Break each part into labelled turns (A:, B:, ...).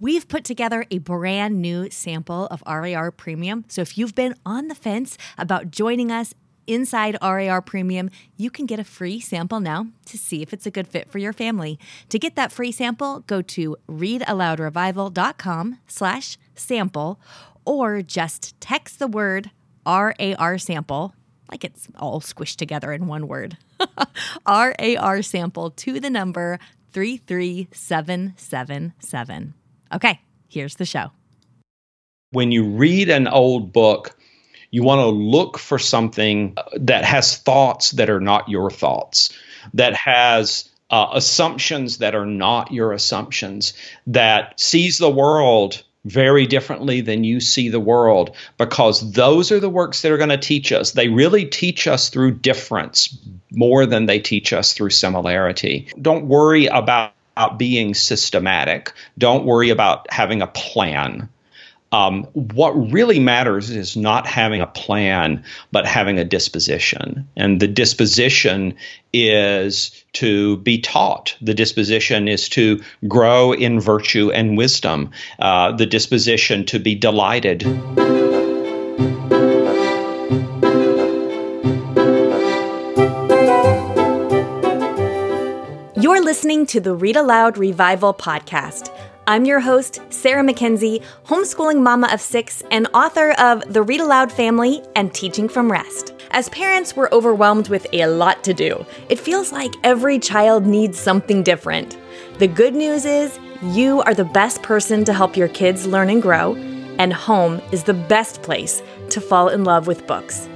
A: we've put together a brand new sample of RAR Premium. So if you've been on the fence about joining us inside RAR Premium, you can get a free sample now to see if it's a good fit for your family. To get that free sample, go to readaloudrevival.com slash sample or just text the word RAR sample, like it's all squished together in one word, RAR sample to the number 33777. Okay, here's the show.
B: When you read an old book, you want to look for something that has thoughts that are not your thoughts, that has uh, assumptions that are not your assumptions, that sees the world very differently than you see the world, because those are the works that are going to teach us. They really teach us through difference more than they teach us through similarity. Don't worry about being systematic. Don't worry about having a plan. Um, what really matters is not having a plan, but having a disposition. And the disposition is to be taught. The disposition is to grow in virtue and wisdom. Uh, the disposition to be delighted.
A: Listening to the Read Aloud Revival podcast. I'm your host, Sarah Mackenzie, homeschooling mama of six and author of The Read Aloud Family and Teaching from Rest. As parents, we're overwhelmed with a lot to do. It feels like every child needs something different. The good news is, you are the best person to help your kids learn and grow, and home is the best place to fall in love with books.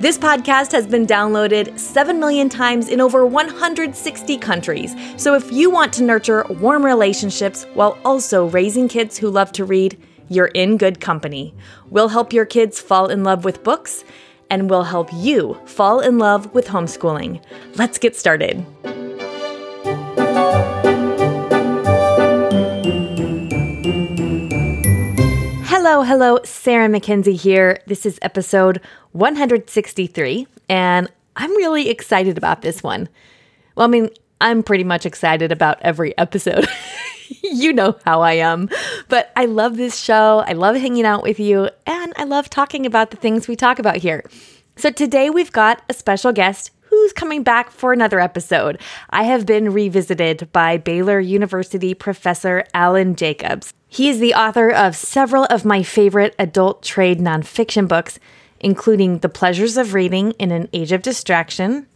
A: This podcast has been downloaded 7 million times in over 160 countries. So if you want to nurture warm relationships while also raising kids who love to read, you're in good company. We'll help your kids fall in love with books, and we'll help you fall in love with homeschooling. Let's get started. Hello, hello, Sarah Mackenzie here. This is episode 163, and I'm really excited about this one. Well, I mean, I'm pretty much excited about every episode. you know how I am. But I love this show. I love hanging out with you, and I love talking about the things we talk about here. So today we've got a special guest who's coming back for another episode. I have been revisited by Baylor University professor Alan Jacobs. He is the author of several of my favorite adult trade nonfiction books, including The Pleasures of Reading in an Age of Distraction,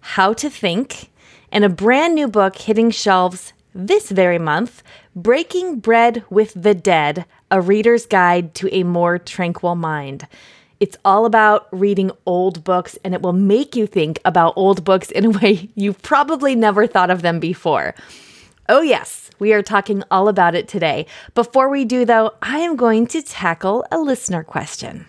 A: How to Think, and a brand new book hitting shelves this very month Breaking Bread with the Dead A Reader's Guide to a More Tranquil Mind. It's all about reading old books, and it will make you think about old books in a way you've probably never thought of them before. Oh, yes, we are talking all about it today. Before we do, though, I am going to tackle a listener question.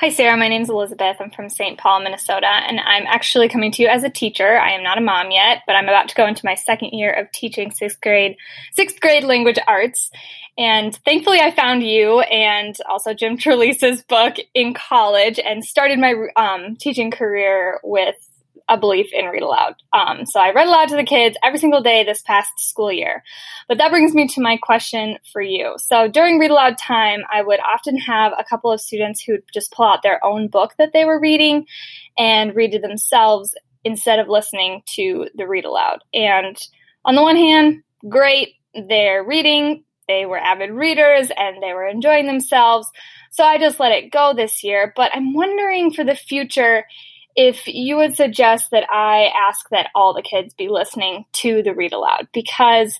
C: Hi, Sarah. My name is Elizabeth. I'm from St. Paul, Minnesota, and I'm actually coming to you as a teacher. I am not a mom yet, but I'm about to go into my second year of teaching sixth grade, sixth grade language arts. And thankfully, I found you and also Jim Trelease's book in college and started my um, teaching career with a belief in read aloud. Um, so I read aloud to the kids every single day this past school year. But that brings me to my question for you. So during read aloud time, I would often have a couple of students who would just pull out their own book that they were reading and read to themselves instead of listening to the read aloud. And on the one hand, great, they're reading, they were avid readers, and they were enjoying themselves. So I just let it go this year. But I'm wondering for the future if you would suggest that I ask that all the kids be listening to the read aloud because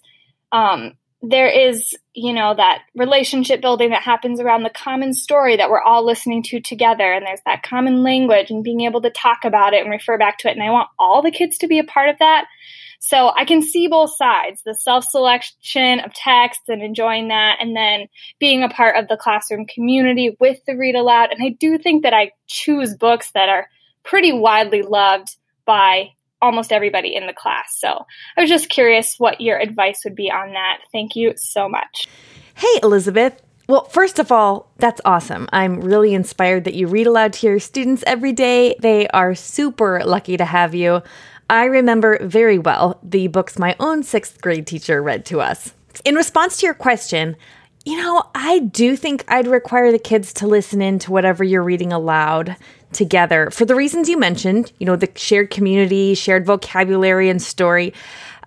C: um, there is, you know, that relationship building that happens around the common story that we're all listening to together. And there's that common language and being able to talk about it and refer back to it. And I want all the kids to be a part of that. So I can see both sides the self selection of text and enjoying that, and then being a part of the classroom community with the read aloud. And I do think that I choose books that are pretty widely loved by almost everybody in the class. So I was just curious what your advice would be on that. Thank you so much.
A: Hey, Elizabeth. Well, first of all, that's awesome. I'm really inspired that you read aloud to your students every day. They are super lucky to have you. I remember very well the books my own sixth grade teacher read to us. In response to your question, you know, I do think I'd require the kids to listen in to whatever you're reading aloud together for the reasons you mentioned, you know, the shared community, shared vocabulary, and story.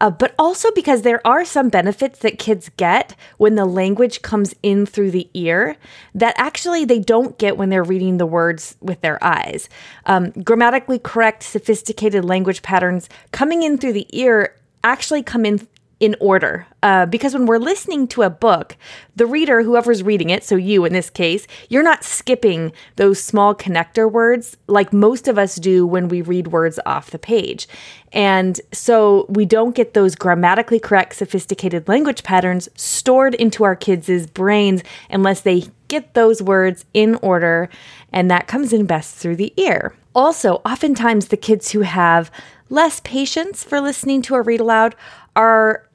A: Uh, but also because there are some benefits that kids get when the language comes in through the ear that actually they don't get when they're reading the words with their eyes. Um, grammatically correct, sophisticated language patterns coming in through the ear actually come in in order. Uh, because when we're listening to a book, the reader, whoever's reading it, so you in this case, you're not skipping those small connector words like most of us do when we read words off the page. And so we don't get those grammatically correct, sophisticated language patterns stored into our kids' brains unless they get those words in order. And that comes in best through the ear. Also, oftentimes the kids who have less patience for listening to a read aloud are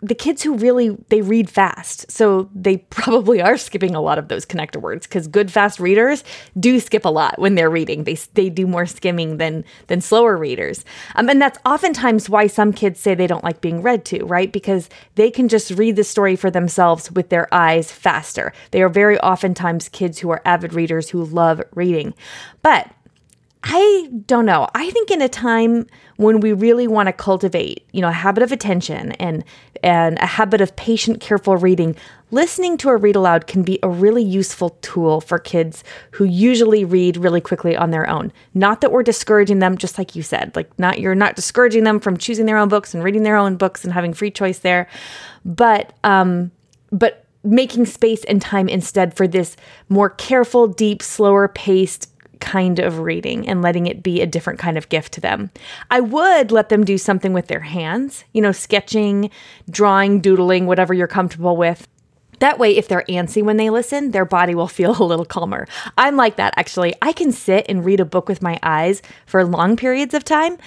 A: the kids who really they read fast. So they probably are skipping a lot of those connector words because good fast readers do skip a lot when they're reading. They, they do more skimming than than slower readers. Um, and that's oftentimes why some kids say they don't like being read to right? Because they can just read the story for themselves with their eyes faster. They are very oftentimes kids who are avid readers who love reading. But I don't know. I think in a time when we really want to cultivate, you know, a habit of attention and and a habit of patient, careful reading, listening to a read aloud can be a really useful tool for kids who usually read really quickly on their own. Not that we're discouraging them, just like you said, like not you're not discouraging them from choosing their own books and reading their own books and having free choice there, but um, but making space and time instead for this more careful, deep, slower paced kind of reading and letting it be a different kind of gift to them. I would let them do something with their hands, you know, sketching, drawing, doodling, whatever you're comfortable with. That way, if they're antsy when they listen, their body will feel a little calmer. I'm like that actually. I can sit and read a book with my eyes for long periods of time.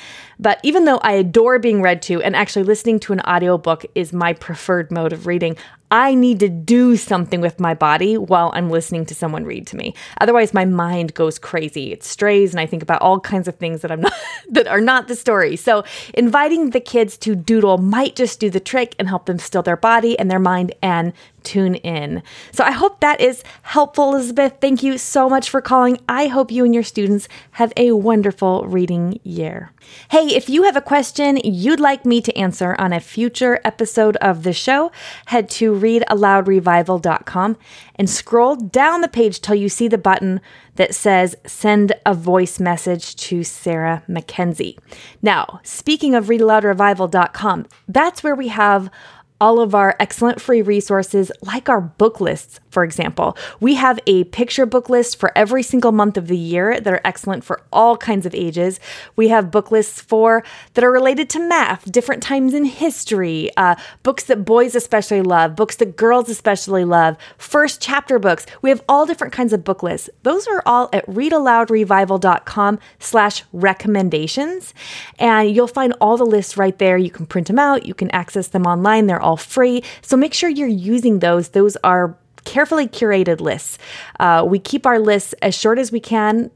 A: But even though I adore being read to and actually listening to an audiobook is my preferred mode of reading, I need to do something with my body while I'm listening to someone read to me. Otherwise my mind goes crazy. It strays and I think about all kinds of things that I'm not that are not the story. So inviting the kids to doodle might just do the trick and help them still their body and their mind and tune in. So I hope that is helpful, Elizabeth. Thank you so much for calling. I hope you and your students have a wonderful reading year. Hey, if you have a question you'd like me to answer on a future episode of the show, head to readaloudrevival.com and scroll down the page till you see the button that says send a voice message to Sarah Mackenzie. Now, speaking of readaloudrevival.com, that's where we have all of our excellent free resources, like our book lists, for example. We have a picture book list for every single month of the year that are excellent for all kinds of ages. We have book lists for that are related to math, different times in history, uh, books that boys especially love, books that girls especially love, first chapter books. We have all different kinds of book lists. Those are all at readaloudrevival.com slash recommendations. And you'll find all the lists right there. You can print them out. You can access them online. They're all all free. So make sure you're using those. Those are carefully curated lists. Uh, we keep our lists as short as we can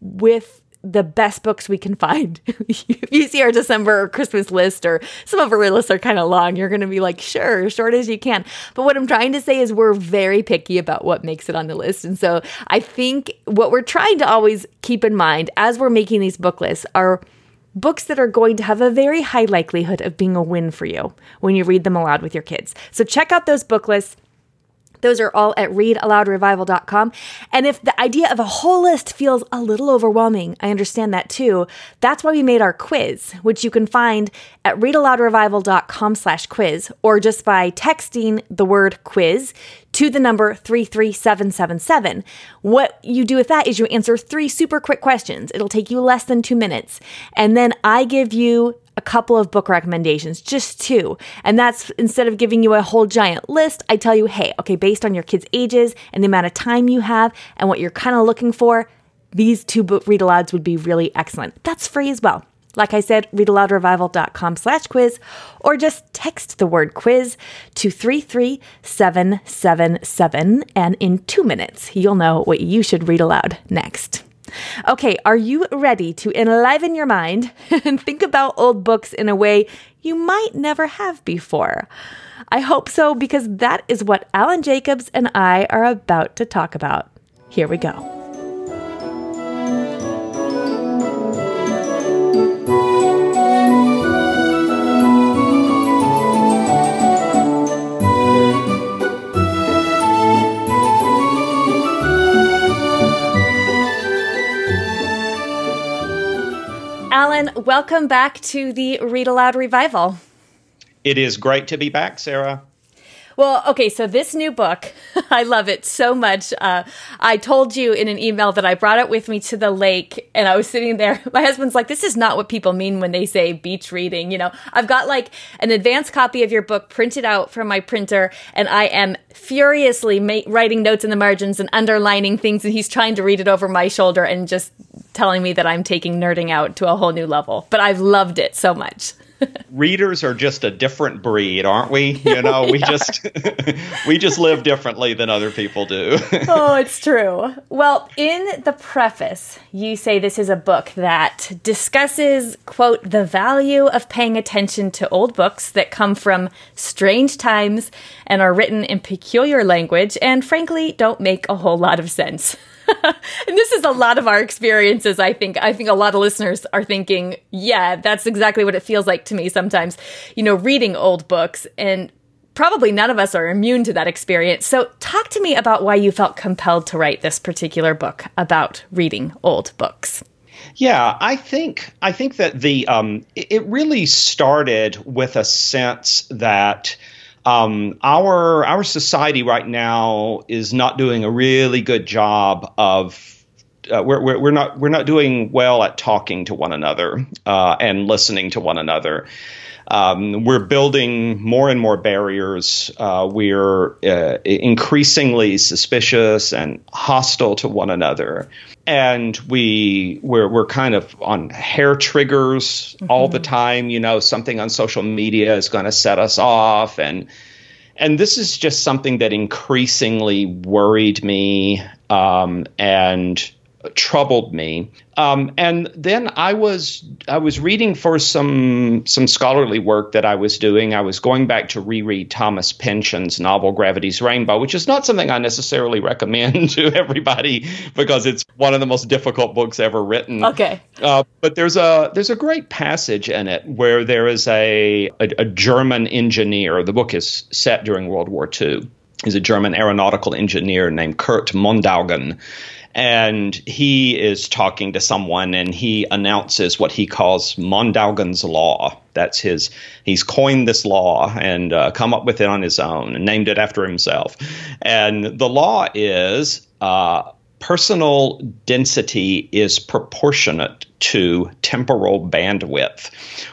A: with the best books we can find. if you see our December or Christmas list, or some of our lists are kind of long, you're going to be like, sure, short as you can. But what I'm trying to say is we're very picky about what makes it on the list. And so I think what we're trying to always keep in mind as we're making these book lists are books that are going to have a very high likelihood of being a win for you when you read them aloud with your kids. So check out those book lists. Those are all at readaloudrevival.com. And if the idea of a whole list feels a little overwhelming, I understand that too. That's why we made our quiz, which you can find at readaloudrevival.com slash quiz, or just by texting the word quiz to the number 33777. What you do with that is you answer three super quick questions. It'll take you less than two minutes. And then I give you a couple of book recommendations, just two. And that's instead of giving you a whole giant list, I tell you, hey, okay, based on your kids' ages and the amount of time you have and what you're kind of looking for, these two book read alouds would be really excellent. That's free as well. Like I said, readaloudrevival.com slash quiz, or just text the word quiz to 33777, and in two minutes, you'll know what you should read aloud next. Okay, are you ready to enliven your mind and think about old books in a way you might never have before? I hope so because that is what Alan Jacobs and I are about to talk about. Here we go. Alan, welcome back to the Read Aloud Revival.
B: It is great to be back, Sarah.
A: Well, okay, so this new book, I love it so much. Uh, I told you in an email that I brought it with me to the lake and I was sitting there. My husband's like, this is not what people mean when they say beach reading. You know, I've got like an advanced copy of your book printed out from my printer and I am furiously ma- writing notes in the margins and underlining things and he's trying to read it over my shoulder and just telling me that I'm taking nerding out to a whole new level. But I've loved it so much
B: readers are just a different breed, aren't we? You know, we just we just live differently than other people do.
A: oh, it's true. Well, in the preface, you say this is a book that discusses, quote, the value of paying attention to old books that come from strange times and are written in peculiar language and frankly don't make a whole lot of sense. and this is a lot of our experiences, I think. I think a lot of listeners are thinking, yeah, that's exactly what it feels like to me sometimes, you know, reading old books. And probably none of us are immune to that experience. So, talk to me about why you felt compelled to write this particular book about reading old books.
B: Yeah, I think I think that the um, it really started with a sense that um, our our society right now is not doing a really good job of uh, we're, we're, we're not we're not doing well at talking to one another uh, and listening to one another. Um, we're building more and more barriers. Uh, we're uh, increasingly suspicious and hostile to one another, and we we're we're kind of on hair triggers mm-hmm. all the time. You know, something on social media is going to set us off, and and this is just something that increasingly worried me um, and troubled me. Um, and then I was I was reading for some some scholarly work that I was doing. I was going back to reread Thomas Pynchon's novel Gravity's Rainbow, which is not something I necessarily recommend to everybody because it's one of the most difficult books ever written.
A: Okay.
B: Uh, but there's a there's a great passage in it where there is a, a, a German engineer. The book is set during World War II. He's a German aeronautical engineer named Kurt Mondaugen and he is talking to someone and he announces what he calls Mondaugen's law. That's his. He's coined this law and uh, come up with it on his own and named it after himself. And the law is uh, personal density is proportionate to temporal bandwidth,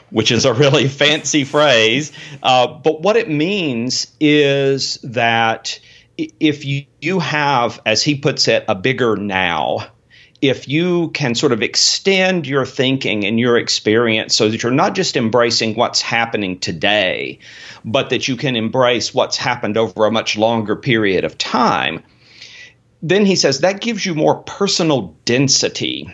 B: which is a really fancy phrase. Uh, but what it means is that if you, you have, as he puts it, a bigger now, if you can sort of extend your thinking and your experience so that you're not just embracing what's happening today, but that you can embrace what's happened over a much longer period of time, then he says that gives you more personal density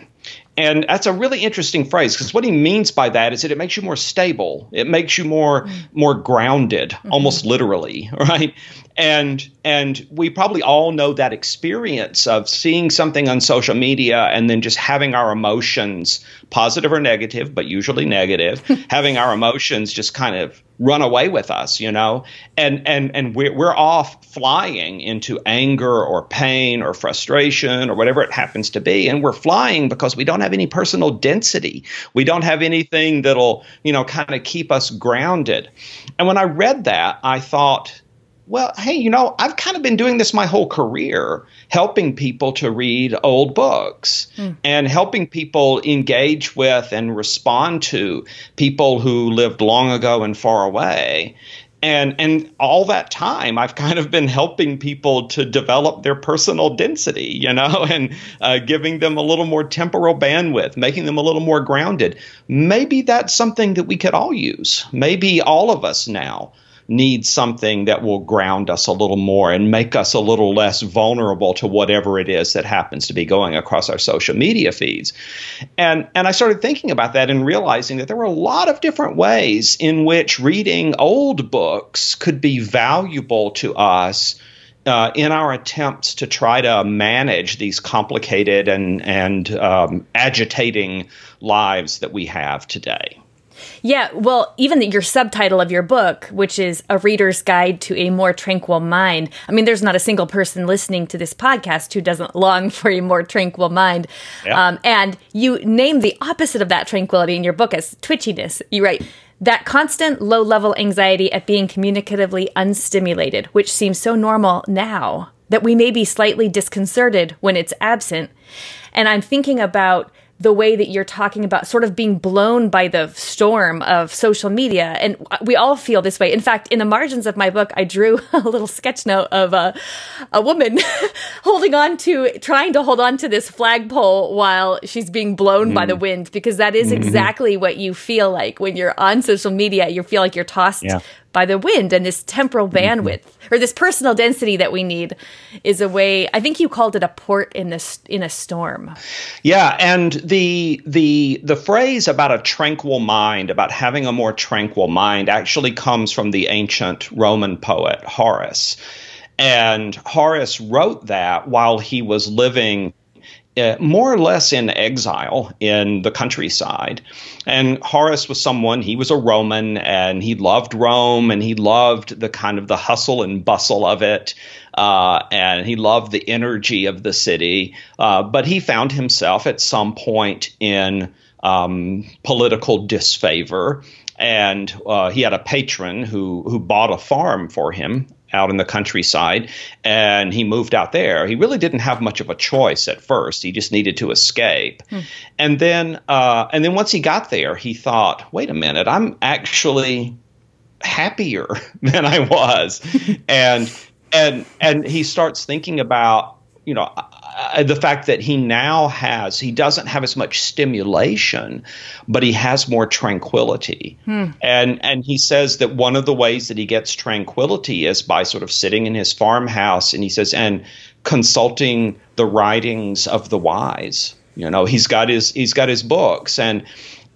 B: and that's a really interesting phrase because what he means by that is that it makes you more stable. It makes you more mm-hmm. more grounded, mm-hmm. almost literally, right? And and we probably all know that experience of seeing something on social media and then just having our emotions, positive or negative, but usually negative, having our emotions just kind of run away with us, you know, and and and we're we're off flying into anger or pain or frustration or whatever it happens to be, and we're flying because we don't have any personal density. We don't have anything that'll you know kind of keep us grounded. And when I read that, I thought well, hey, you know, I've kind of been doing this my whole career, helping people to read old books mm. and helping people engage with and respond to people who lived long ago and far away. And, and all that time, I've kind of been helping people to develop their personal density, you know, and uh, giving them a little more temporal bandwidth, making them a little more grounded. Maybe that's something that we could all use. Maybe all of us now need something that will ground us a little more and make us a little less vulnerable to whatever it is that happens to be going across our social media feeds. And and I started thinking about that and realizing that there were a lot of different ways in which reading old books could be valuable to us. Uh, in our attempts to try to manage these complicated and and um, agitating lives that we have today.
A: Yeah, well, even the, your subtitle of your book, which is A Reader's Guide to a More Tranquil Mind. I mean, there's not a single person listening to this podcast who doesn't long for a more tranquil mind. Yeah. Um, and you name the opposite of that tranquility in your book as twitchiness. You write, that constant low level anxiety at being communicatively unstimulated, which seems so normal now, that we may be slightly disconcerted when it's absent. And I'm thinking about the way that you're talking about sort of being blown by the storm of social media. And we all feel this way. In fact, in the margins of my book, I drew a little sketch note of a, a woman holding on to, trying to hold on to this flagpole while she's being blown mm. by the mm. wind, because that is mm-hmm. exactly what you feel like when you're on social media. You feel like you're tossed yeah by the wind and this temporal mm-hmm. bandwidth or this personal density that we need is a way i think you called it a port in this in a storm
B: yeah and the the the phrase about a tranquil mind about having a more tranquil mind actually comes from the ancient roman poet horace and horace wrote that while he was living uh, more or less in exile in the countryside. And Horace was someone, he was a Roman and he loved Rome and he loved the kind of the hustle and bustle of it. Uh, and he loved the energy of the city. Uh, but he found himself at some point in um, political disfavor. And uh, he had a patron who who bought a farm for him out in the countryside and he moved out there. He really didn't have much of a choice at first. He just needed to escape. Hmm. And then uh, and then once he got there, he thought, wait a minute, I'm actually happier than I was. and and and he starts thinking about, you know, the fact that he now has he doesn't have as much stimulation but he has more tranquility. Hmm. and and he says that one of the ways that he gets tranquility is by sort of sitting in his farmhouse and he says and consulting the writings of the wise. You know he's got his he's got his books. And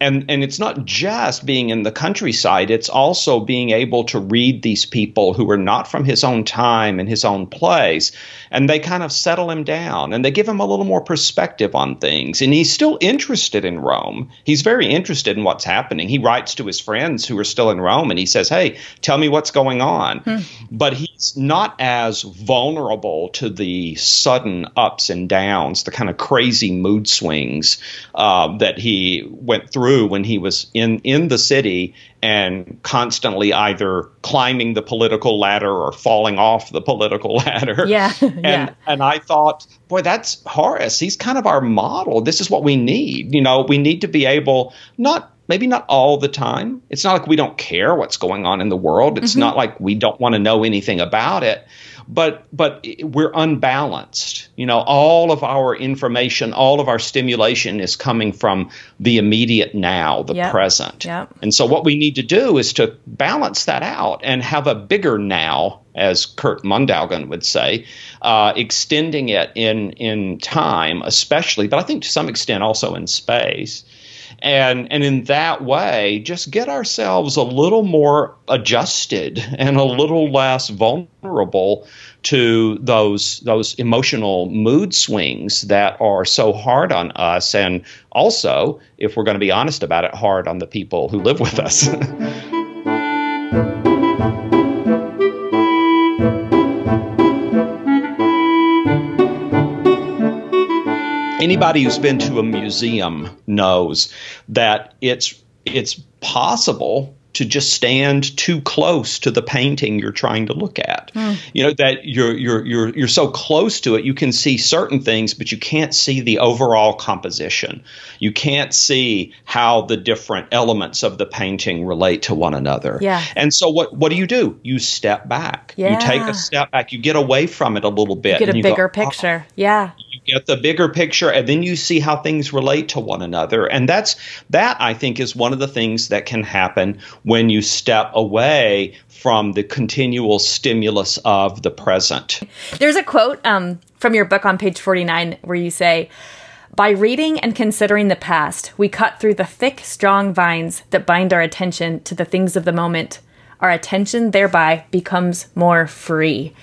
B: and and it's not just being in the countryside it's also being able to read these people who are not from his own time and his own place and they kind of settle him down and they give him a little more perspective on things. And he's still interested in Rome. He's very interested in what's happening. He writes to his friends who are still in Rome and he says hey tell me what's going on. Hmm. but he's not as vulnerable to the sudden ups and downs the kind of crazy mood swings uh, that he went through through when he was in in the city and constantly either climbing the political ladder or falling off the political ladder.
A: Yeah.
B: and
A: yeah.
B: and I thought, boy, that's Horace. He's kind of our model. This is what we need. You know, we need to be able not maybe not all the time. It's not like we don't care what's going on in the world. It's mm-hmm. not like we don't want to know anything about it but but we're unbalanced. You know, all of our information, all of our stimulation is coming from the immediate now, the yep. present.
A: Yep.
B: And so what we need to do is to balance that out and have a bigger now, as Kurt Mondaugen would say, uh, extending it in in time, especially, but I think to some extent also in space and and in that way just get ourselves a little more adjusted and a little less vulnerable to those those emotional mood swings that are so hard on us. And also if we're going to be honest about it hard on the people who live with us Anybody who's been to a museum knows that it's it's possible to just stand too close to the painting you're trying to look at. Mm. You know that you're you're you're you're so close to it you can see certain things but you can't see the overall composition. You can't see how the different elements of the painting relate to one another.
A: Yeah.
B: And so what what do you do? You step back.
A: Yeah.
B: You take a step back. You get away from it a little bit.
A: You get a bigger go, oh, picture. Oh. Yeah
B: get the bigger picture and then you see how things relate to one another. And that's that i think is one of the things that can happen when you step away from the continual stimulus of the present.
A: There's a quote um, from your book on page 49 where you say by reading and considering the past we cut through the thick strong vines that bind our attention to the things of the moment. Our attention thereby becomes more free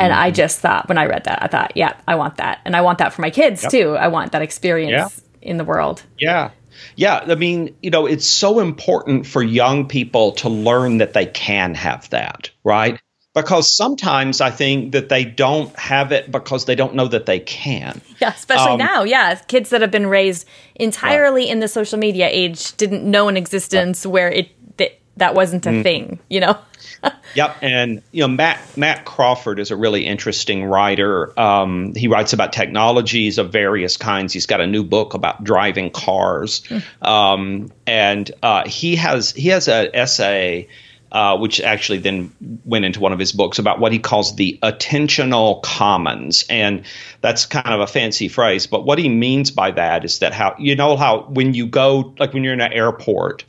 A: and mm-hmm. I just thought when I read that, I thought, yeah, I want that. And I want that for my kids yep. too. I want that experience yeah. in the world.
B: Yeah. Yeah. I mean, you know, it's so important for young people to learn that they can have that, right? Because sometimes I think that they don't have it because they don't know that they can.
A: Yeah, especially um, now. Yeah. Kids that have been raised entirely right. in the social media age didn't know an existence right. where it that, that wasn't a mm. thing, you know?
B: yep, and you know Matt Matt Crawford is a really interesting writer. Um, he writes about technologies of various kinds. He's got a new book about driving cars, um, and uh, he has he has an essay. Uh, which actually then went into one of his books about what he calls the attentional commons. And that's kind of a fancy phrase, but what he means by that is that how, you know, how when you go, like when you're in an airport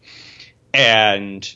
B: and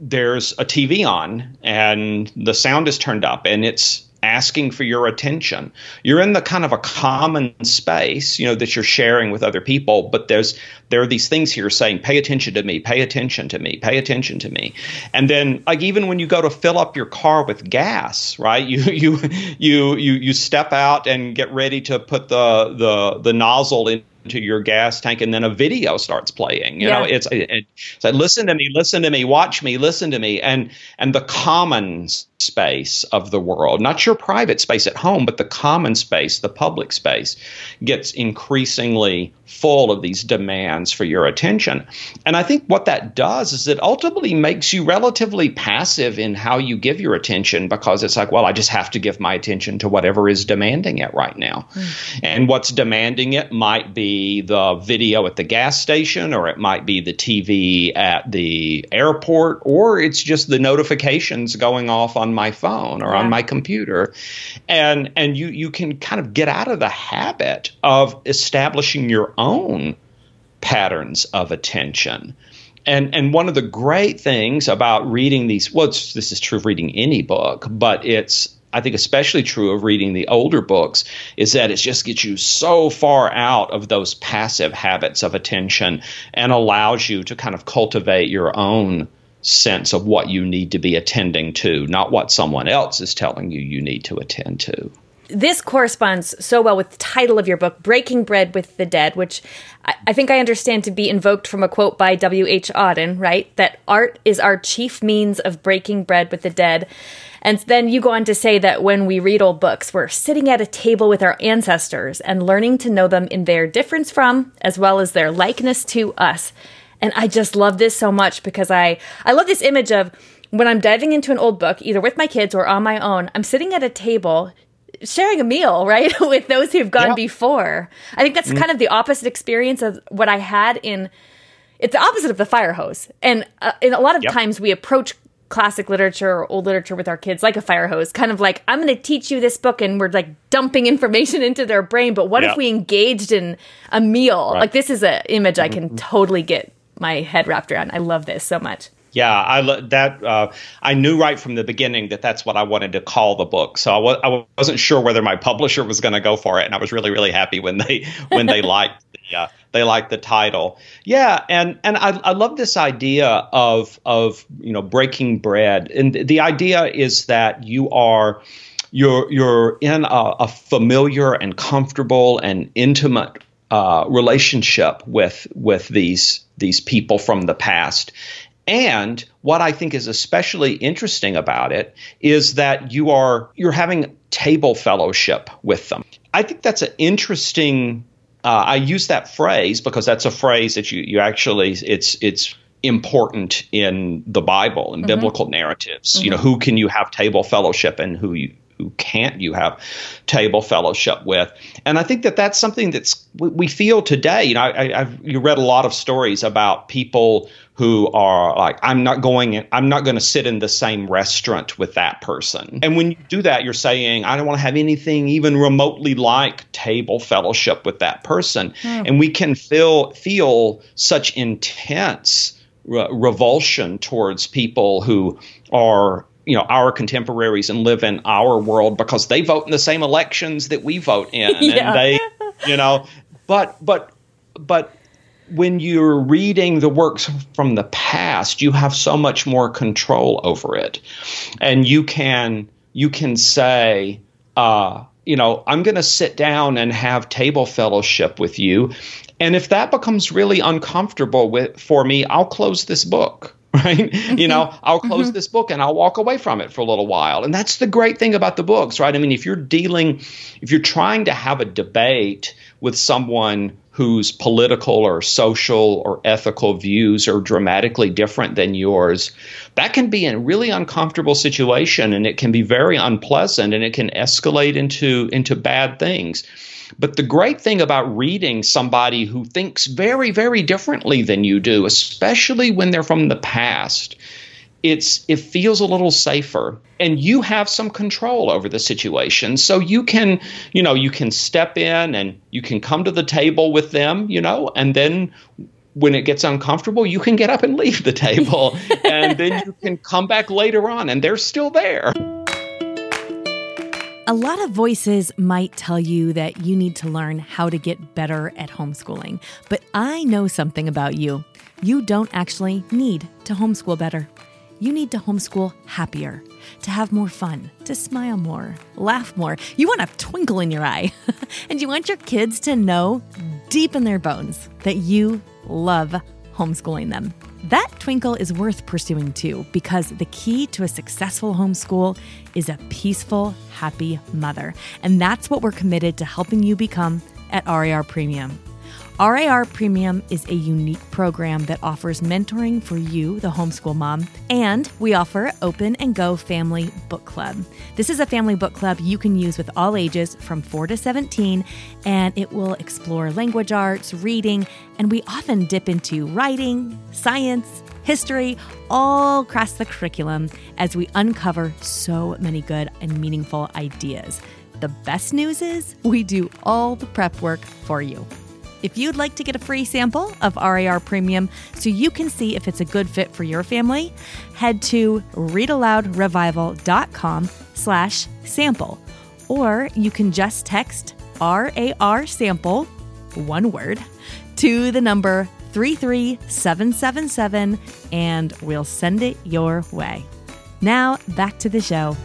B: there's a TV on and the sound is turned up and it's asking for your attention. You're in the kind of a common space, you know, that you're sharing with other people, but there's there are these things here saying, pay attention to me, pay attention to me, pay attention to me. And then like even when you go to fill up your car with gas, right? You you you you you step out and get ready to put the the the nozzle in to your gas tank and then a video starts playing you yeah. know it's it, it's like listen to me listen to me watch me listen to me and and the commons space of the world. Not your private space at home but the common space the public space gets increasingly full of these demands for your attention. And i think what that does is it ultimately makes you relatively passive in how you give your attention because it's like well i just have to give my attention to whatever is demanding it right now. Mm. and what's demanding it might be the video at the gas station, or it might be the TV at the airport, or it's just the notifications going off on my phone or yeah. on my computer. And and you you can kind of get out of the habit of establishing your own patterns of attention. And and one of the great things about reading these well this is true of reading any book, but it's I think especially true of reading the older books is that it just gets you so far out of those passive habits of attention and allows you to kind of cultivate your own sense of what you need to be attending to, not what someone else is telling you you need to attend to.
A: This corresponds so well with the title of your book, Breaking Bread with the Dead, which I think I understand to be invoked from a quote by W.H. Auden, right? That art is our chief means of breaking bread with the dead. And then you go on to say that when we read old books, we're sitting at a table with our ancestors and learning to know them in their difference from, as well as their likeness to us. And I just love this so much because I, I love this image of when I'm diving into an old book, either with my kids or on my own, I'm sitting at a table sharing a meal, right, with those who've gone before. I think that's mm-hmm. kind of the opposite experience of what I had in. It's the opposite of the fire hose, and uh, in a lot of yep. times we approach classic literature or old literature with our kids like a fire hose kind of like i'm going to teach you this book and we're like dumping information into their brain but what yeah. if we engaged in a meal right. like this is an image i can mm-hmm. totally get my head wrapped around i love this so much
B: yeah, I lo- that uh, I knew right from the beginning that that's what I wanted to call the book. So I wasn't sure whether my publisher was going to go for it, and I was really really happy when they when they liked the uh, they like the title. Yeah, and and I, I love this idea of of you know breaking bread, and the idea is that you are you're you're in a, a familiar and comfortable and intimate uh, relationship with with these these people from the past. And what I think is especially interesting about it is that you are you're having table fellowship with them. I think that's an interesting uh, I use that phrase because that's a phrase that you you actually it's it's important in the Bible and mm-hmm. biblical narratives. Mm-hmm. You know, mm-hmm. who can you have table fellowship and who you who can't you have table fellowship with? And I think that that's something that's we feel today. You know, I, have you read a lot of stories about people who are like, I'm not going, I'm not going to sit in the same restaurant with that person. And when you do that, you're saying, I don't want to have anything even remotely like table fellowship with that person. Mm. And we can feel feel such intense re- revulsion towards people who are you know our contemporaries and live in our world because they vote in the same elections that we vote in. Yeah. and they you know but but but when you're reading the works from the past you have so much more control over it. And you can you can say uh, you know i'm going to sit down and have table fellowship with you. And if that becomes really uncomfortable with for me i'll close this book right? Mm-hmm. You know, I'll close mm-hmm. this book and I'll walk away from it for a little while. And that's the great thing about the books, right? I mean, if you're dealing, if you're trying to have a debate with someone whose political or social or ethical views are dramatically different than yours, that can be a really uncomfortable situation and it can be very unpleasant and it can escalate into into bad things. But the great thing about reading somebody who thinks very, very differently than you do, especially when they're from the past, it's it feels a little safer. And you have some control over the situation. So you can you know you can step in and you can come to the table with them you know and then when it gets uncomfortable you can get up and leave the table. And then you can come back later on and they're still there
A: a lot of voices might tell you that you need to learn how to get better at homeschooling, but I know something about you. You don't actually need to homeschool better. You need to homeschool happier, to have more fun, to smile more, laugh more. You want a twinkle in your eye, and you want your kids to know deep in their bones that you love homeschooling them. That twinkle is worth pursuing too, because the key to a successful homeschool is a peaceful, happy mother. And that's what we're committed to helping you become at RAR Premium. RAR Premium is a unique program that offers mentoring for you, the homeschool mom, and we offer Open and Go Family Book Club. This is a family book club you can use with all ages from 4 to 17, and it will explore language arts, reading, and we often dip into writing, science, history, all across the curriculum as we uncover so many good and meaningful ideas. The best news is we do all the prep work for you. If you'd like to get a free sample of RAR Premium so you can see if it's a good fit for your family, head to readaloudrevival.com slash sample. Or you can just text RAR sample, one word, to the number 33777 and we'll send it your way. Now, back to the show.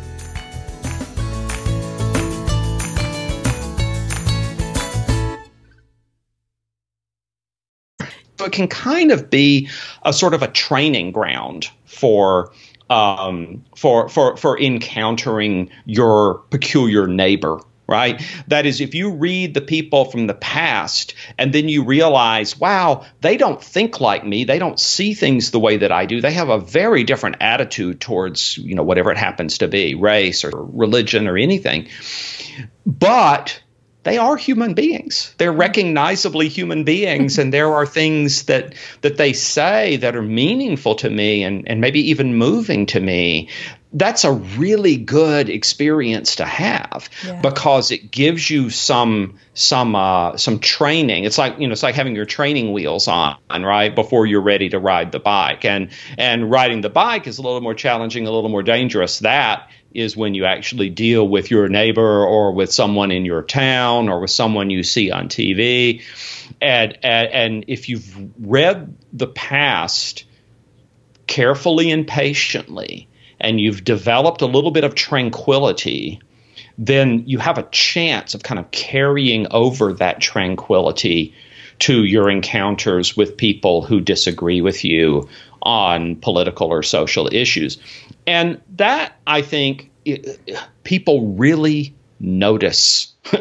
B: So it can kind of be a sort of a training ground for um, for for for encountering your peculiar neighbor right? That is, if you read the people from the past and then you realize, wow, they don't think like me, they don't see things the way that I do, they have a very different attitude towards, you know, whatever it happens to be, race or religion or anything. But they are human beings. They're recognizably human beings, and there are things that that they say that are meaningful to me and, and maybe even moving to me. That's a really good experience to have yeah. because it gives you some some uh, some training. It's like you know it's like having your training wheels on right before you're ready to ride the bike. And and riding the bike is a little more challenging, a little more dangerous. That is when you actually deal with your neighbor or with someone in your town or with someone you see on TV. And, and, and if you've read the past carefully and patiently, and you've developed a little bit of tranquility, then you have a chance of kind of carrying over that tranquility to your encounters with people who disagree with you on political or social issues. And that, I think, people really notice.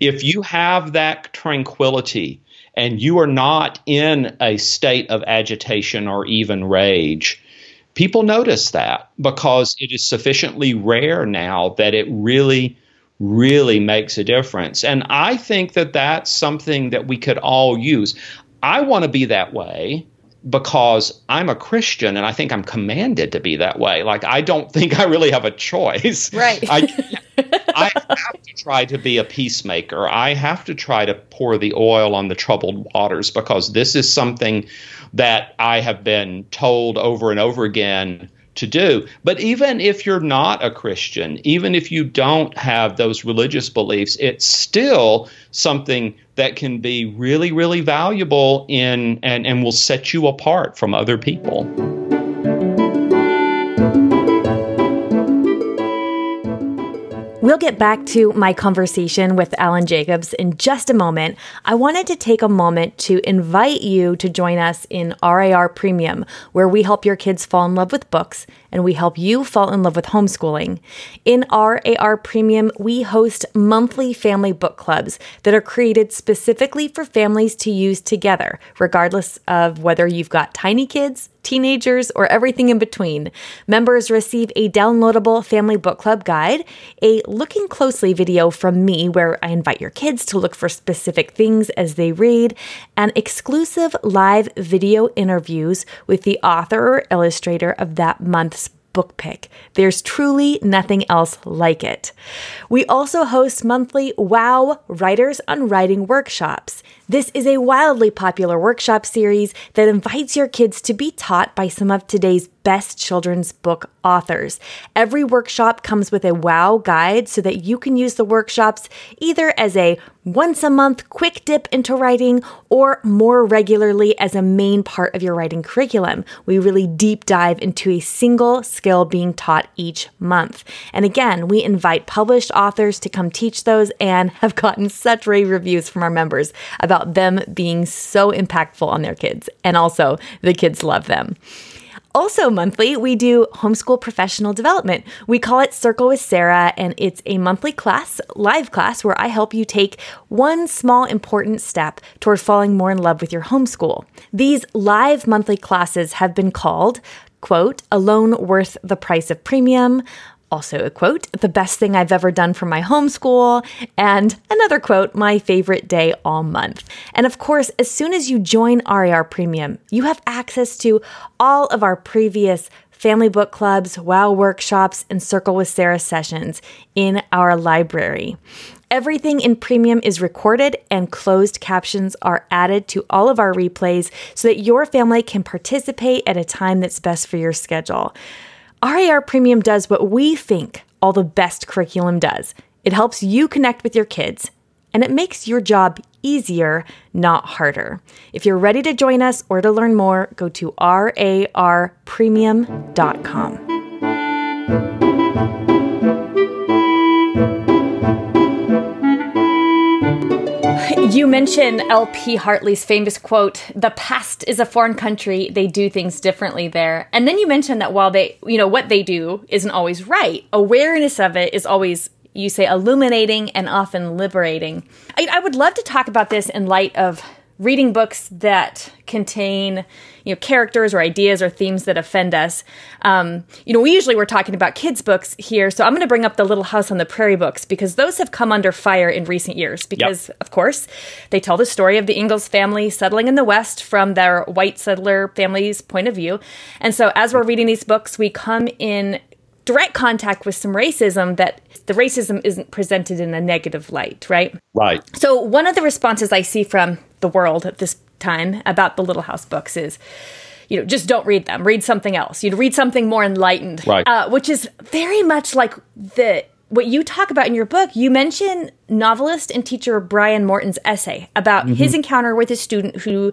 B: if you have that tranquility and you are not in a state of agitation or even rage, people notice that because it is sufficiently rare now that it really really makes a difference and i think that that's something that we could all use i want to be that way because I'm a Christian and I think I'm commanded to be that way. Like I don't think I really have a choice.
A: Right.
B: I, I have to try to be a peacemaker. I have to try to pour the oil on the troubled waters because this is something that I have been told over and over again to do. But even if you're not a Christian, even if you don't have those religious beliefs, it's still something that can be really, really valuable in and, and will set you apart from other people.
A: We'll get back to my conversation with Alan Jacobs in just a moment. I wanted to take a moment to invite you to join us in RAR Premium, where we help your kids fall in love with books and we help you fall in love with homeschooling. In RAR Premium, we host monthly family book clubs that are created specifically for families to use together, regardless of whether you've got tiny kids, teenagers, or everything in between. Members receive a downloadable family book club guide, a looking closely video from me where I invite your kids to look for specific things as they read, and exclusive live video interviews with the author or illustrator of that month's book pick. There's truly nothing else like it. We also host monthly WOW Writers on Writing workshops. This is a wildly popular workshop series that invites your kids to be taught by some of today's best children's book authors. Every workshop comes with a wow guide so that you can use the workshops either as a once a month quick dip into writing or more regularly as a main part of your writing curriculum. We really deep dive into a single skill being taught each month. And again, we invite published authors to come teach those and have gotten such rave reviews from our members about them being so impactful on their kids. And also, the kids love them. Also, monthly, we do homeschool professional development. We call it Circle with Sarah, and it's a monthly class, live class, where I help you take one small important step toward falling more in love with your homeschool. These live monthly classes have been called quote, alone worth the price of premium, also a quote, the best thing I've ever done for my homeschool, and another quote, my favorite day all month. And of course, as soon as you join RAR Premium, you have access to all of our previous family book clubs, WOW workshops, and Circle with Sarah sessions in our library. Everything in premium is recorded and closed captions are added to all of our replays so that your family can participate at a time that's best for your schedule. RAR Premium does what we think all the best curriculum does it helps you connect with your kids, and it makes your job easier, not harder. If you're ready to join us or to learn more, go to rarpremium.com. You mentioned LP Hartley's famous quote, the past is a foreign country, they do things differently there. And then you mentioned that while they, you know, what they do isn't always right, awareness of it is always you say illuminating and often liberating. I, I would love to talk about this in light of reading books that contain you know characters or ideas or themes that offend us um, you know we usually we're talking about kids books here so i'm going to bring up the little house on the prairie books because those have come under fire in recent years because yep. of course they tell the story of the ingalls family settling in the west from their white settler family's point of view and so as we're reading these books we come in direct contact with some racism that the racism isn't presented in a negative light, right?
B: Right.
A: So, one of the responses I see from the world at this time about the Little House books is, you know, just don't read them. Read something else. You know, read something more enlightened,
B: right?
A: Uh, which is very much like the what you talk about in your book. You mention novelist and teacher Brian Morton's essay about mm-hmm. his encounter with a student who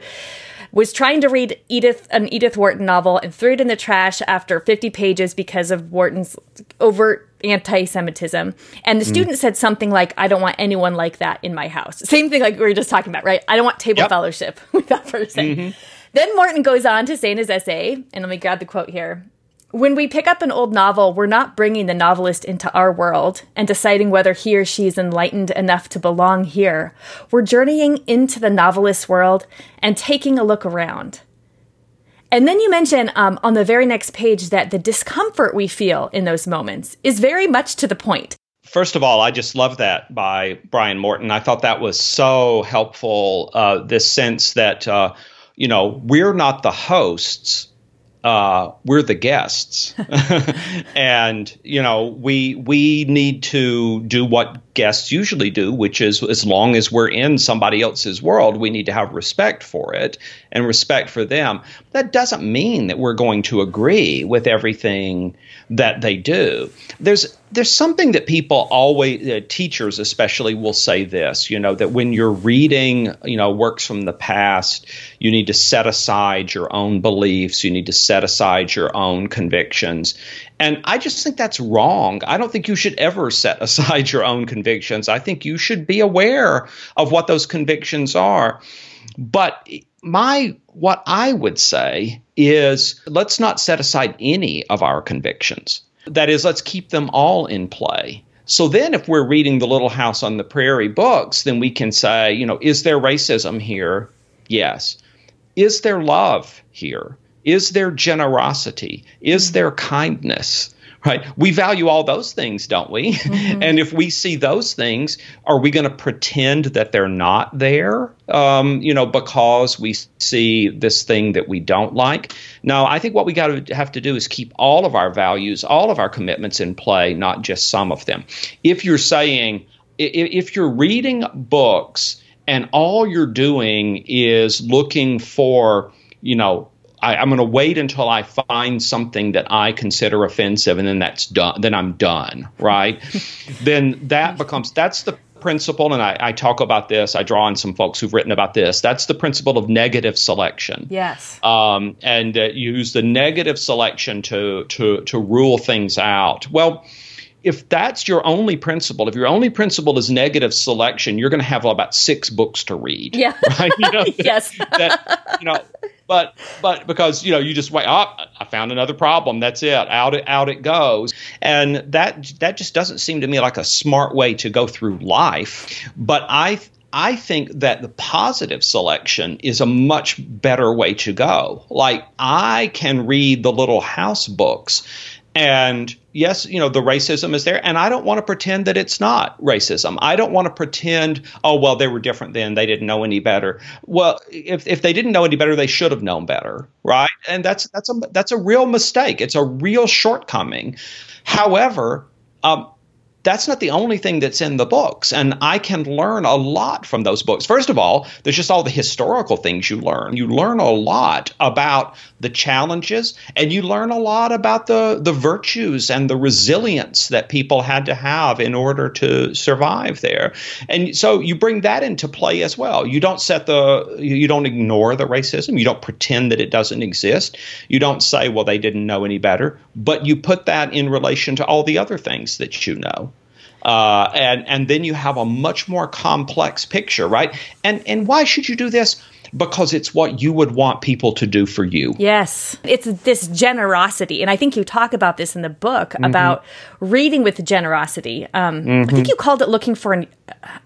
A: was trying to read Edith an Edith Wharton novel and threw it in the trash after 50 pages because of Wharton's overt anti-Semitism. And the mm. student said something like, "I don't want anyone like that in my house." Same thing like we were just talking about, right? I don't want table yep. fellowship with that person. Mm-hmm. Then Morton goes on to say in his essay, and let me grab the quote here. When we pick up an old novel, we're not bringing the novelist into our world and deciding whether he or she is enlightened enough to belong here. We're journeying into the novelist's world and taking a look around. And then you mention um, on the very next page that the discomfort we feel in those moments is very much to the point.
B: First of all, I just love that by Brian Morton. I thought that was so helpful. Uh, this sense that, uh, you know, we're not the hosts, uh, we're the guests, and you know we we need to do what guests usually do, which is as long as we're in somebody else's world, we need to have respect for it and respect for them. That doesn't mean that we're going to agree with everything that they do. There's there's something that people always uh, teachers especially will say this, you know, that when you're reading, you know, works from the past, you need to set aside your own beliefs, you need to set aside your own convictions. And I just think that's wrong. I don't think you should ever set aside your own convictions. I think you should be aware of what those convictions are. But my what I would say is let's not set aside any of our convictions. That is, let's keep them all in play. So then, if we're reading the Little House on the Prairie books, then we can say, you know, is there racism here? Yes. Is there love here? Is there generosity? Is there kindness? right? We value all those things, don't we? Mm-hmm. and if we see those things, are we going to pretend that they're not there, um, you know, because we see this thing that we don't like? No, I think what we got to have to do is keep all of our values, all of our commitments in play, not just some of them. If you're saying, if you're reading books and all you're doing is looking for, you know, I, am going to wait until I find something that I consider offensive, and then that's done. Then I'm done, right? then that becomes that's the principle, and I, I, talk about this. I draw on some folks who've written about this. That's the principle of negative selection.
A: Yes.
B: Um, and uh, use the negative selection to to to rule things out. Well if that's your only principle, if your only principle is negative selection, you're going to have about six books to read.
A: Yeah.
B: Right.
A: You know, yes.
B: that, you know, but but because you know you just wait. Oh, I found another problem. That's it. Out it out it goes. And that that just doesn't seem to me like a smart way to go through life. But I I think that the positive selection is a much better way to go. Like I can read the little house books and yes, you know, the racism is there. And I don't want to pretend that it's not racism. I don't want to pretend, oh, well, they were different then. They didn't know any better. Well, if, if they didn't know any better, they should have known better. Right. And that's, that's a, that's a real mistake. It's a real shortcoming. However, um, that's not the only thing that's in the books. And I can learn a lot from those books. First of all, there's just all the historical things you learn. You learn a lot about the challenges and you learn a lot about the, the virtues and the resilience that people had to have in order to survive there. And so you bring that into play as well. You don't set the, you don't ignore the racism. You don't pretend that it doesn't exist. You don't say, well, they didn't know any better, but you put that in relation to all the other things that you know. Uh, and and then you have a much more complex picture, right? And and why should you do this? Because it's what you would want people to do for you.
A: Yes. It's this generosity. And I think you talk about this in the book mm-hmm. about reading with generosity. Um, mm-hmm. I think you called it looking for an,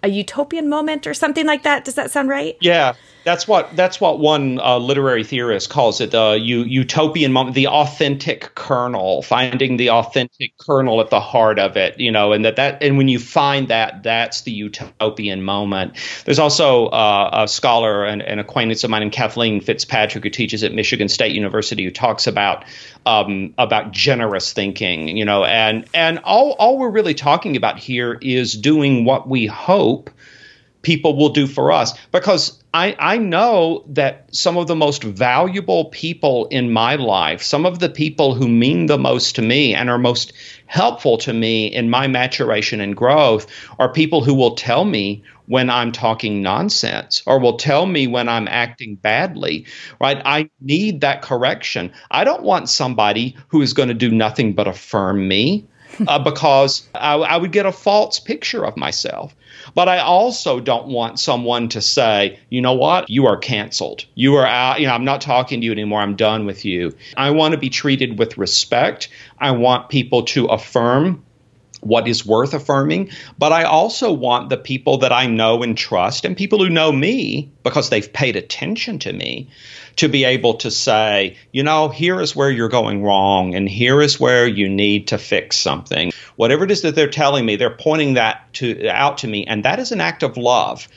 A: a utopian moment or something like that. Does that sound right?
B: Yeah. That's what that's what one uh, literary theorist calls it the uh, utopian moment, the authentic kernel, finding the authentic kernel at the heart of it, you know, and that that and when you find that, that's the utopian moment. There's also uh, a scholar and an acquaintance of mine, named Kathleen Fitzpatrick, who teaches at Michigan State University, who talks about um, about generous thinking, you know, and and all all we're really talking about here is doing what we hope people will do for us because I, I know that some of the most valuable people in my life, some of the people who mean the most to me and are most helpful to me in my maturation and growth, are people who will tell me when I'm talking nonsense or will tell me when I'm acting badly, right? I need that correction. I don't want somebody who is going to do nothing but affirm me. uh, because I, I would get a false picture of myself. But I also don't want someone to say, you know what, you are canceled. You are out. You know, I'm not talking to you anymore. I'm done with you. I want to be treated with respect. I want people to affirm what is worth affirming, but I also want the people that I know and trust and people who know me because they've paid attention to me to be able to say, you know, here is where you're going wrong and here is where you need to fix something. Whatever it is that they're telling me, they're pointing that to out to me and that is an act of love.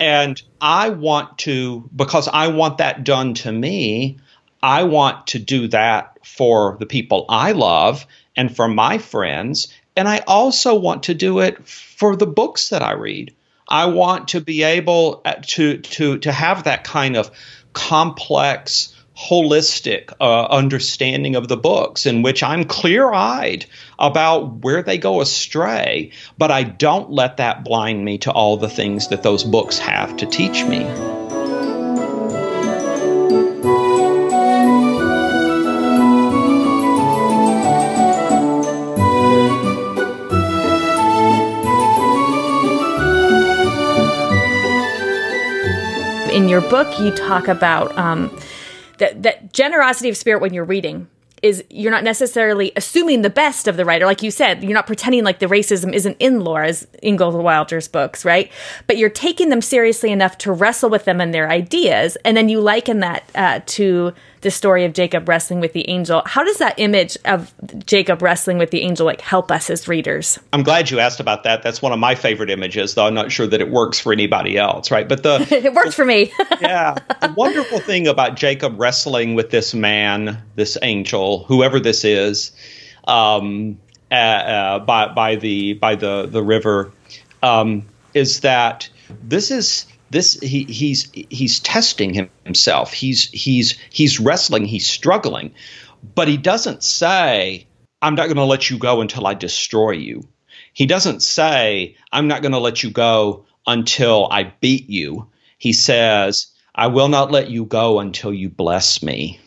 B: And I want to because I want that done to me, I want to do that for the people I love and for my friends and I also want to do it for the books that I read. I want to be able uh, to to to have that kind of complex, holistic uh, understanding of the books in which I'm clear-eyed about where they go astray, but I don't let that blind me to all the things that those books have to teach me.
A: Your book, you talk about um, that that generosity of spirit when you're reading is you're not necessarily assuming the best of the writer, like you said. You're not pretending like the racism isn't in Laura's Ingalls Wilder's books, right? But you're taking them seriously enough to wrestle with them and their ideas, and then you liken that uh, to the story of Jacob wrestling with the angel. How does that image of Jacob wrestling with the angel like help us as readers?
B: I'm glad you asked about that. That's one of my favorite images, though I'm not sure that it works for anybody else, right? But the
A: it works for me.
B: yeah, the wonderful thing about Jacob wrestling with this man, this angel, whoever this is, um, uh, uh, by by the by the the river, um, is that this is this he, he's he's testing himself. He's he's he's wrestling. He's struggling, but he doesn't say, "I'm not going to let you go until I destroy you." He doesn't say, "I'm not going to let you go until I beat you." He says, "I will not let you go until you bless me."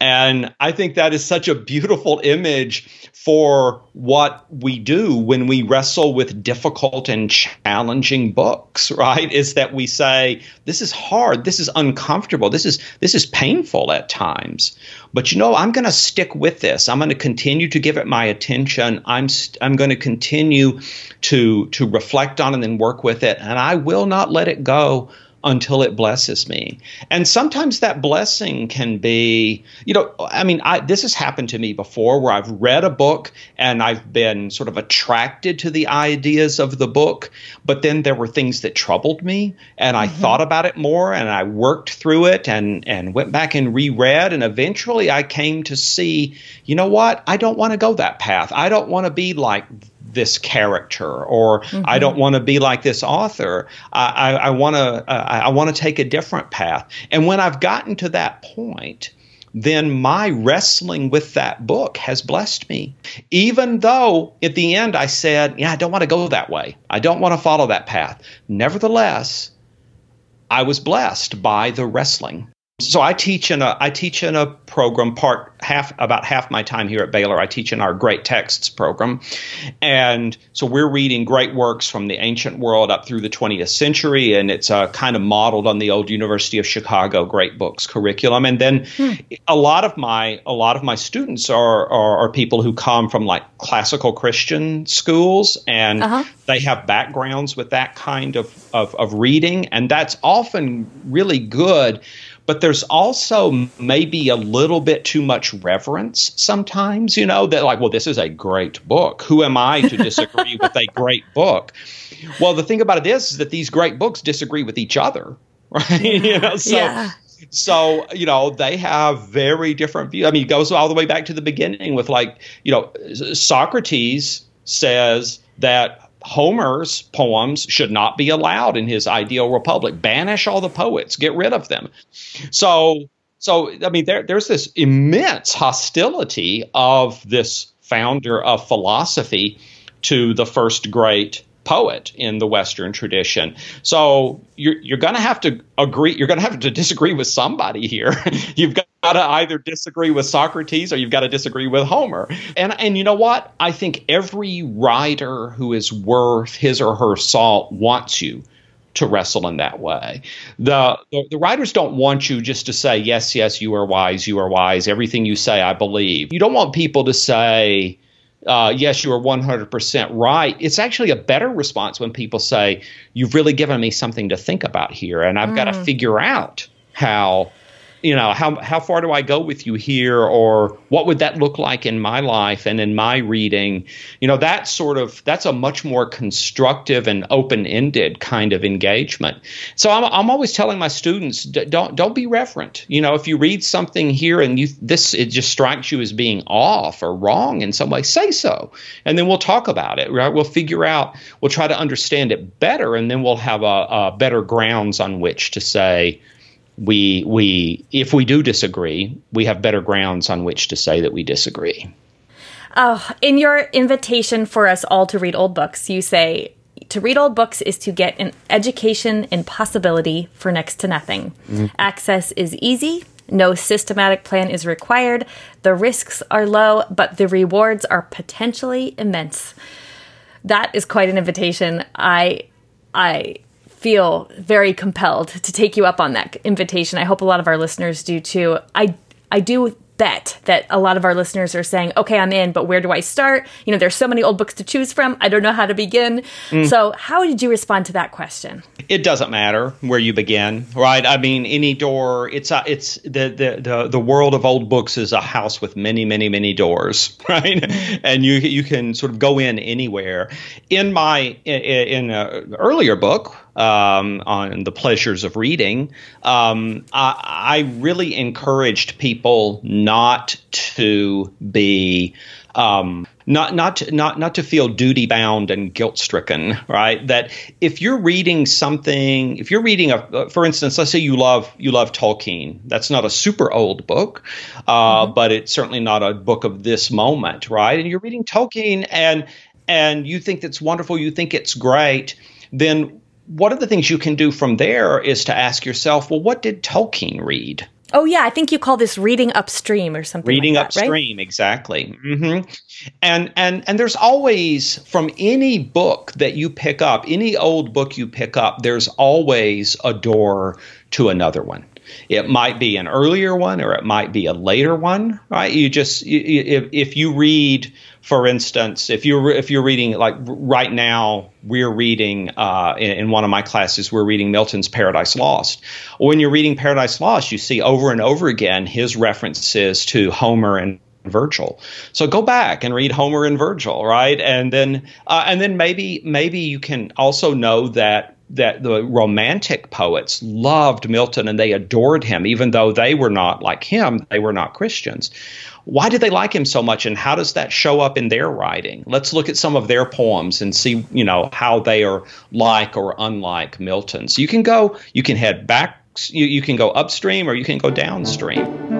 B: And I think that is such a beautiful image for what we do when we wrestle with difficult and challenging books, right? Is that we say, this is hard, this is uncomfortable, this is this is painful at times. But you know, I'm going to stick with this. I'm going to continue to give it my attention. I'm st- I'm going to continue to to reflect on it and work with it, and I will not let it go until it blesses me. And sometimes that blessing can be, you know, I mean, I, this has happened to me before where I've read a book and I've been sort of attracted to the ideas of the book, but then there were things that troubled me and I mm-hmm. thought about it more and I worked through it and, and went back and reread. And eventually I came to see, you know what? I don't want to go that path. I don't want to be like this character or mm-hmm. I don't want to be like this author. I, want to uh, I want to take a different path. And when I've gotten to that point, then my wrestling with that book has blessed me. Even though at the end I said, yeah, I don't want to go that way. I don't want to follow that path. Nevertheless, I was blessed by the wrestling. So I teach in a I teach in a program part half about half my time here at Baylor. I teach in our Great Texts program, and so we're reading great works from the ancient world up through the 20th century, and it's uh, kind of modeled on the old University of Chicago Great Books curriculum. And then hmm. a lot of my a lot of my students are, are, are people who come from like classical Christian schools, and uh-huh. they have backgrounds with that kind of, of of reading, and that's often really good but there's also maybe a little bit too much reverence sometimes, you know, that like, well, this is a great book. Who am I to disagree with a great book? Well, the thing about it is, is that these great books disagree with each other, right? you know, so yeah. So, you know, they have very different views. I mean, it goes all the way back to the beginning with like, you know, Socrates says that Homer's poems should not be allowed in his ideal republic. Banish all the poets, get rid of them. So, so I mean, there, there's this immense hostility of this founder of philosophy to the first great poet in the Western tradition. So you're, you're going to have to agree, you're going to have to disagree with somebody here. you've got to either disagree with Socrates or you've got to disagree with Homer. And, and you know what? I think every writer who is worth his or her salt wants you to wrestle in that way. The, the, the writers don't want you just to say yes, yes, you are wise, you are wise. Everything you say, I believe. You don't want people to say, uh, yes, you are 100% right. It's actually a better response when people say, You've really given me something to think about here, and I've mm. got to figure out how you know how how far do I go with you here, or what would that look like in my life and in my reading? You know, that sort of that's a much more constructive and open ended kind of engagement. So I'm I'm always telling my students don't don't be reverent. You know, if you read something here and you this it just strikes you as being off or wrong in some way, say so, and then we'll talk about it. Right? We'll figure out. We'll try to understand it better, and then we'll have a, a better grounds on which to say we we if we do disagree, we have better grounds on which to say that we disagree.
A: Oh, in your invitation for us all to read old books, you say to read old books is to get an education in possibility for next to nothing. Mm-hmm. Access is easy. No systematic plan is required. The risks are low, but the rewards are potentially immense. That is quite an invitation. I I feel very compelled to take you up on that invitation. I hope a lot of our listeners do too. I I do bet that a lot of our listeners are saying, okay, I'm in, but where do I start? You know, there's so many old books to choose from. I don't know how to begin. Mm. So, how did you respond to that question?
B: It doesn't matter where you begin, right? I mean, any door, it's a, it's the, the, the, the world of old books is a house with many, many, many doors, right? And you, you can sort of go in anywhere. In my, in, in an earlier book, um, on the pleasures of reading, um, I, I, really encouraged people not to be um, not not to, not not to feel duty bound and guilt stricken, right? That if you're reading something, if you're reading a, uh, for instance, let's say you love you love Tolkien. That's not a super old book, uh, mm-hmm. but it's certainly not a book of this moment, right? And you're reading Tolkien, and and you think that's wonderful, you think it's great, then one of the things you can do from there is to ask yourself, well, what did Tolkien read?
A: Oh yeah, I think you call this reading upstream or something.
B: Reading
A: like
B: that, upstream, right? exactly. Mm-hmm. And and and there's always from any book that you pick up, any old book you pick up, there's always a door to another one. It might be an earlier one or it might be a later one, right? You just if if you read for instance, if you're if you're reading like right now, we're reading uh, in, in, one of my classes, we're reading Milton's Paradise Lost. When you're reading Paradise Lost, you see over and over again his references to Homer and Virgil. So go back and read Homer and Virgil, right? And then uh, and then maybe maybe you can also know that that the romantic poets loved Milton and they adored him, even though they were not like him, they were not Christians. Why did they like him so much, and how does that show up in their writing? Let's look at some of their poems and see, you know, how they are like or unlike Milton. So You can go, you can head back, you, you can go upstream or you can go downstream.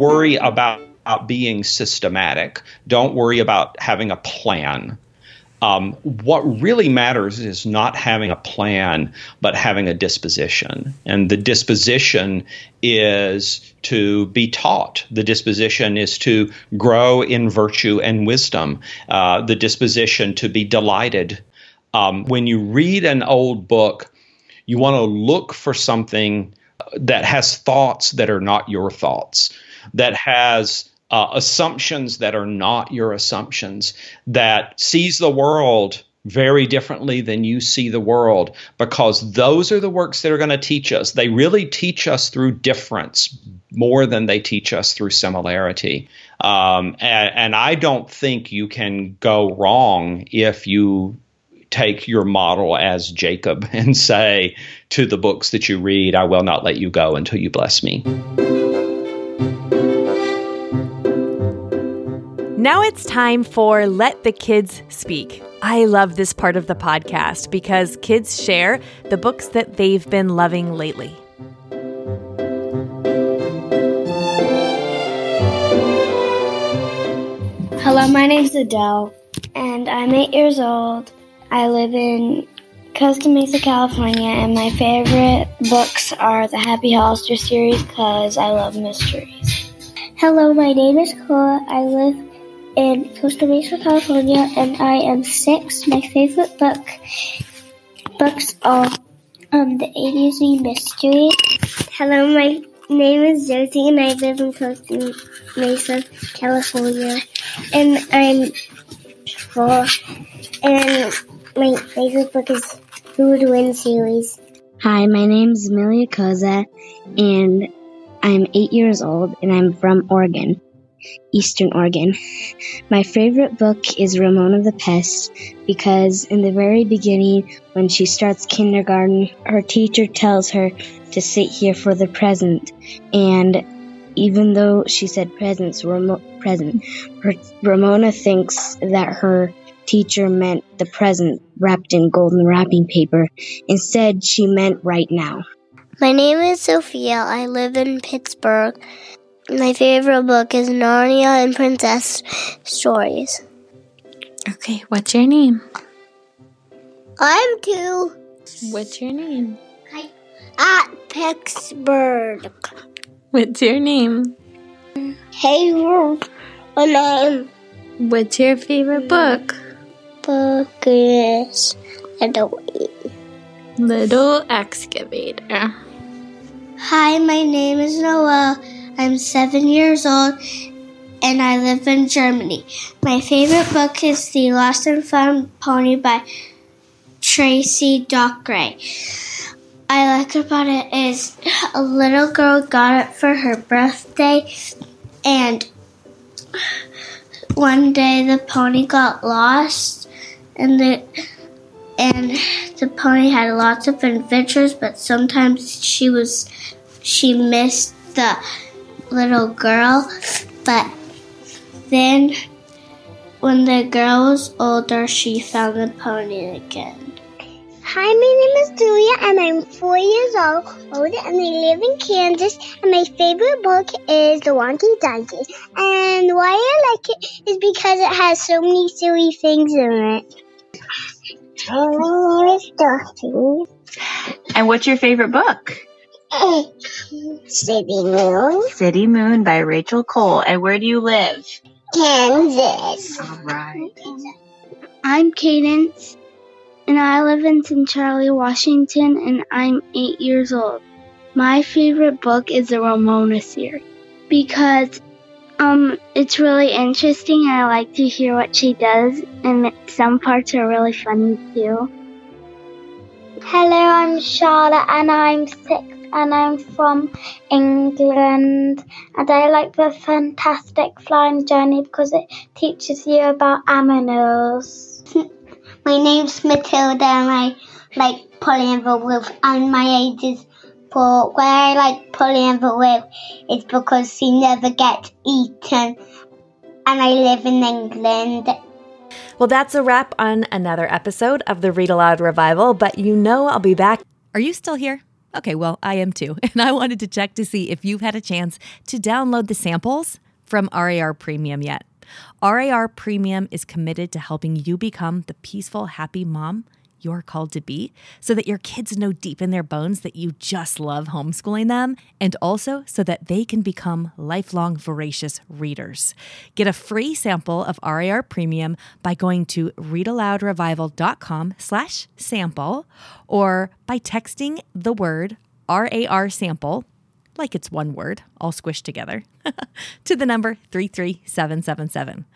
B: Worry about being systematic. Don't worry about having a plan. Um, what really matters is not having a plan, but having a disposition. And the disposition is to be taught. The disposition is to grow in virtue and wisdom. Uh, the disposition to be delighted. Um, when you read an old book, you want to look for something that has thoughts that are not your thoughts, that has uh, assumptions that are not your assumptions, that sees the world very differently than you see the world, because those are the works that are going to teach us. They really teach us through difference more than they teach us through similarity. Um, and, and I don't think you can go wrong if you take your model as Jacob and say to the books that you read, I will not let you go until you bless me.
A: Now it's time for Let the Kids Speak. I love this part of the podcast because kids share the books that they've been loving lately.
D: Hello, my name's Adele, and I'm eight years old. I live in Costa Mesa, California, and my favorite books are the Happy Hollister series because I love mysteries.
E: Hello, my name is Cora. I live in Costa Mesa, California, and I am six. My favorite book books are Um, the A Mystery. Hello, my name is Josie and I live in Costa Mesa, California. And I'm four. And my favorite book is Who Would Win series.
F: Hi, my name is Amelia Koza and I'm eight years old and I'm from Oregon. Eastern Oregon. My favorite book is Ramona the Pest because in the very beginning, when she starts kindergarten, her teacher tells her to sit here for the present. And even though she said presents, Ramo- present, Ramona thinks that her teacher meant the present wrapped in golden wrapping paper. Instead, she meant right now.
G: My name is Sophia. I live in Pittsburgh. My favorite book is Narnia and Princess Stories.
H: Okay, what's your name?
G: I'm two.
H: What's your name?
G: At Pittsburgh.
H: What's your name?
G: Hey, a name.
H: What's your favorite book?
G: Book is Little
H: Little Excavator.
G: Hi, my name is Noel. I'm seven years old and I live in Germany. My favorite book is The Lost and Found Pony by Tracey Corderoy. I like about it is a little girl got it for her birthday and one day the pony got lost and the and the pony had lots of adventures but sometimes she was she missed the little girl, but then when the girl was older, she found the pony again.
E: Hi, my name is Julia, and I'm four years old, and I live in Kansas. And my favorite book is The Wonky Donkey. And why I like it is because it has so many silly things in it. My name is Dorothy.
I: And what's your favorite book?
E: City Moon.
I: City Moon by Rachel Cole. And where do you live?
E: Kansas.
I: All right.
J: I'm Cadence, and I live in St. Charlie, Washington, and I'm eight years old. My favorite book is the Ramona series because um, it's really interesting, and I like to hear what she does, and some parts are really funny too.
K: Hello, I'm Charlotte, and I'm six and I'm from England. And I like the Fantastic Flying Journey because it teaches you about animals.
E: My name's Matilda, and I like Polly and the Wolf, and my age is four. Why I like Polly and the Wolf is because she never gets eaten, and I live in England.
A: Well, that's a wrap on another episode of the Read Aloud Revival, but you know I'll be back. Are you still here? Okay, well, I am too. And I wanted to check to see if you've had a chance to download the samples from RAR Premium yet. RAR Premium is committed to helping you become the peaceful, happy mom you're called to be so that your kids know deep in their bones that you just love homeschooling them and also so that they can become lifelong voracious readers. Get a free sample of RAR Premium by going to readaloudrevival.com slash sample or by texting the word RAR sample like it's one word, all squished together, to the number 33777.